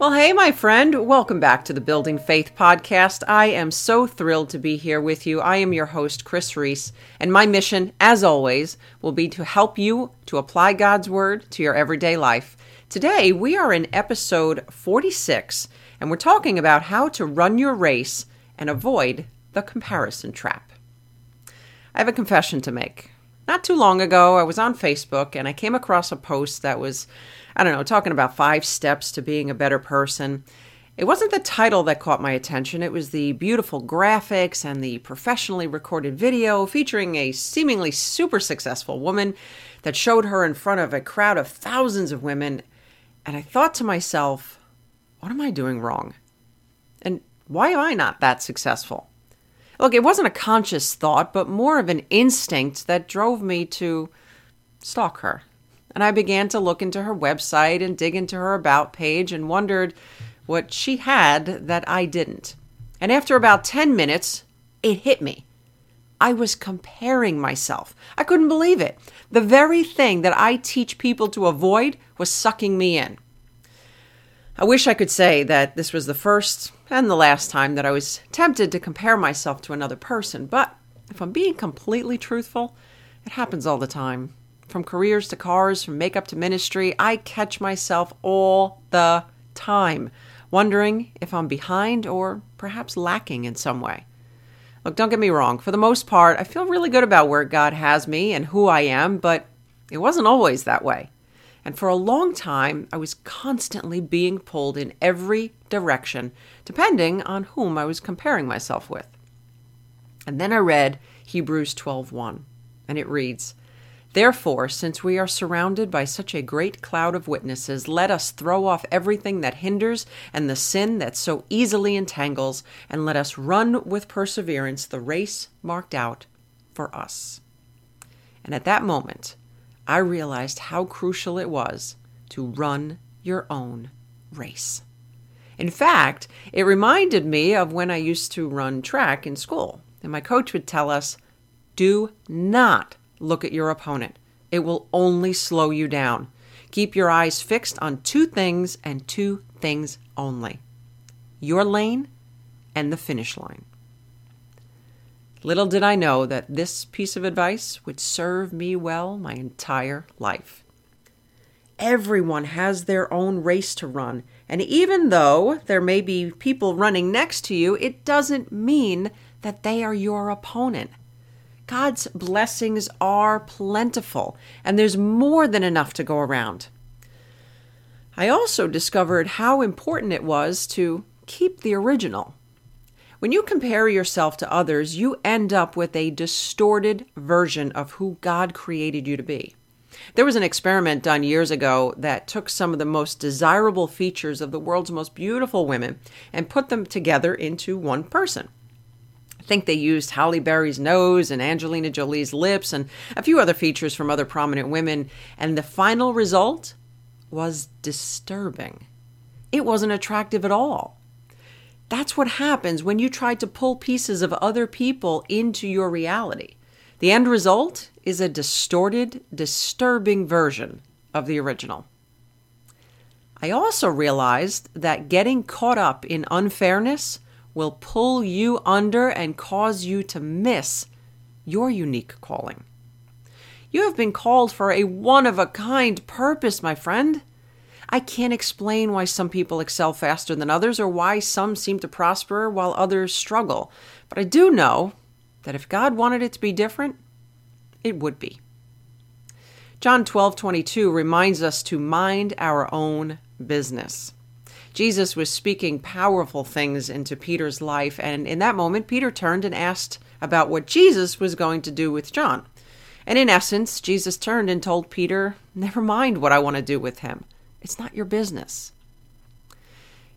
Well, hey, my friend, welcome back to the Building Faith podcast. I am so thrilled to be here with you. I am your host, Kris Reece, and my mission, as always, will be to help you to apply God's Word to your everyday life. Today, we are in episode 46, and we're talking about how to run your race and avoid the comparison trap. I have a confession to make. Not too long ago, I was on Facebook and I came across a post that was I don't know, talking about five steps to being a better person. It wasn't the title that caught my attention, it was the beautiful graphics and the professionally recorded video featuring a seemingly super successful woman that showed her in front of a crowd of thousands of women. And I thought to myself, what am I doing wrong? And why am I not that successful? Look, it wasn't a conscious thought, but more of an instinct that drove me to stalk her and I began to look into her website and dig into her About page and wondered what she had that I didn't. And after about 10 minutes, it hit me. I was comparing myself. I couldn't believe it. The very thing that I teach people to avoid was sucking me in. I wish I could say that this was the first and the last time that I was tempted to compare myself to another person, but if I'm being completely truthful, it happens all the time from careers to cars, from makeup to ministry, I catch myself all the time wondering if I'm behind or perhaps lacking in some way. Look, don't get me wrong. For the most part, I feel really good about where God has me and who I am, but it wasn't always that way. And for a long time, I was constantly being pulled in every direction, depending on whom I was comparing myself with. And then I read Hebrews 12:1, and it reads, Therefore, since we are surrounded by such a great cloud of witnesses, let us throw off everything that hinders and the sin that so easily entangles, and let us run with perseverance the race marked out for us. And at that moment, I realized how crucial it was to run your own race. In fact, it reminded me of when I used to run track in school, and my coach would tell us do not look at your opponent. It will only slow you down. Keep your eyes fixed on two things and two things only your lane and the finish line. Little did I know that this piece of advice would serve me well my entire life. Everyone has their own race to run, and even though there may be people running next to you, it doesn't mean that they are your opponent. God's blessings are plentiful, and there's more than enough to go around. I also discovered how important it was to keep the original. When you compare yourself to others, you end up with a distorted version of who God created you to be. There was an experiment done years ago that took some of the most desirable features of the world's most beautiful women and put them together into one person. I think they used Halle Berry's nose and Angelina Jolie's lips and a few other features from other prominent women, and the final result was disturbing. It wasn't attractive at all. That's what happens when you try to pull pieces of other people into your reality. The end result is a distorted, disturbing version of the original. I also realized that getting caught up in unfairness will pull you under and cause you to miss your unique calling. You have been called for a one of a kind purpose, my friend. I can't explain why some people excel faster than others or why some seem to prosper while others struggle, but I do know that if God wanted it to be different, it would be. John 12:22 reminds us to mind our own business. Jesus was speaking powerful things into Peter's life, and in that moment, Peter turned and asked about what Jesus was going to do with John. And in essence, Jesus turned and told Peter, Never mind what I want to do with him. It's not your business.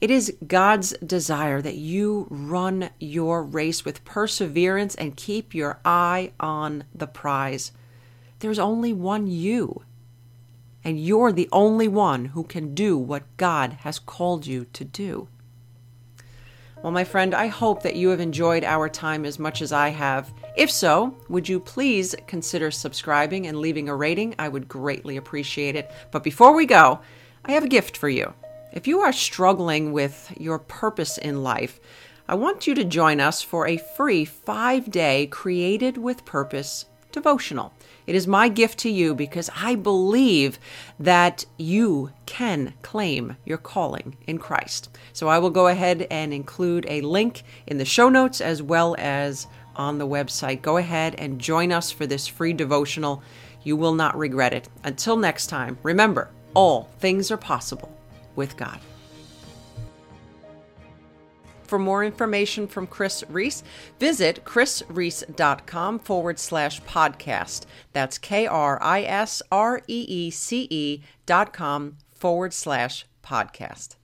It is God's desire that you run your race with perseverance and keep your eye on the prize. There's only one you and you're the only one who can do what God has called you to do. Well, my friend, I hope that you have enjoyed our time as much as I have. If so, would you please consider subscribing and leaving a rating? I would greatly appreciate it. But before we go, I have a gift for you. If you are struggling with your purpose in life, I want you to join us for a free five day Created with Purpose devotional. It is my gift to you because I believe that you can claim your calling in Christ. So I will go ahead and include a link in the show notes as well as on the website. Go ahead and join us for this free devotional. You will not regret it. Until next time, remember, all things are possible with God. For more information from Kris Reece, visit krisreece.com forward slash podcast. That's K R I S R E E C E dot com forward slash podcast.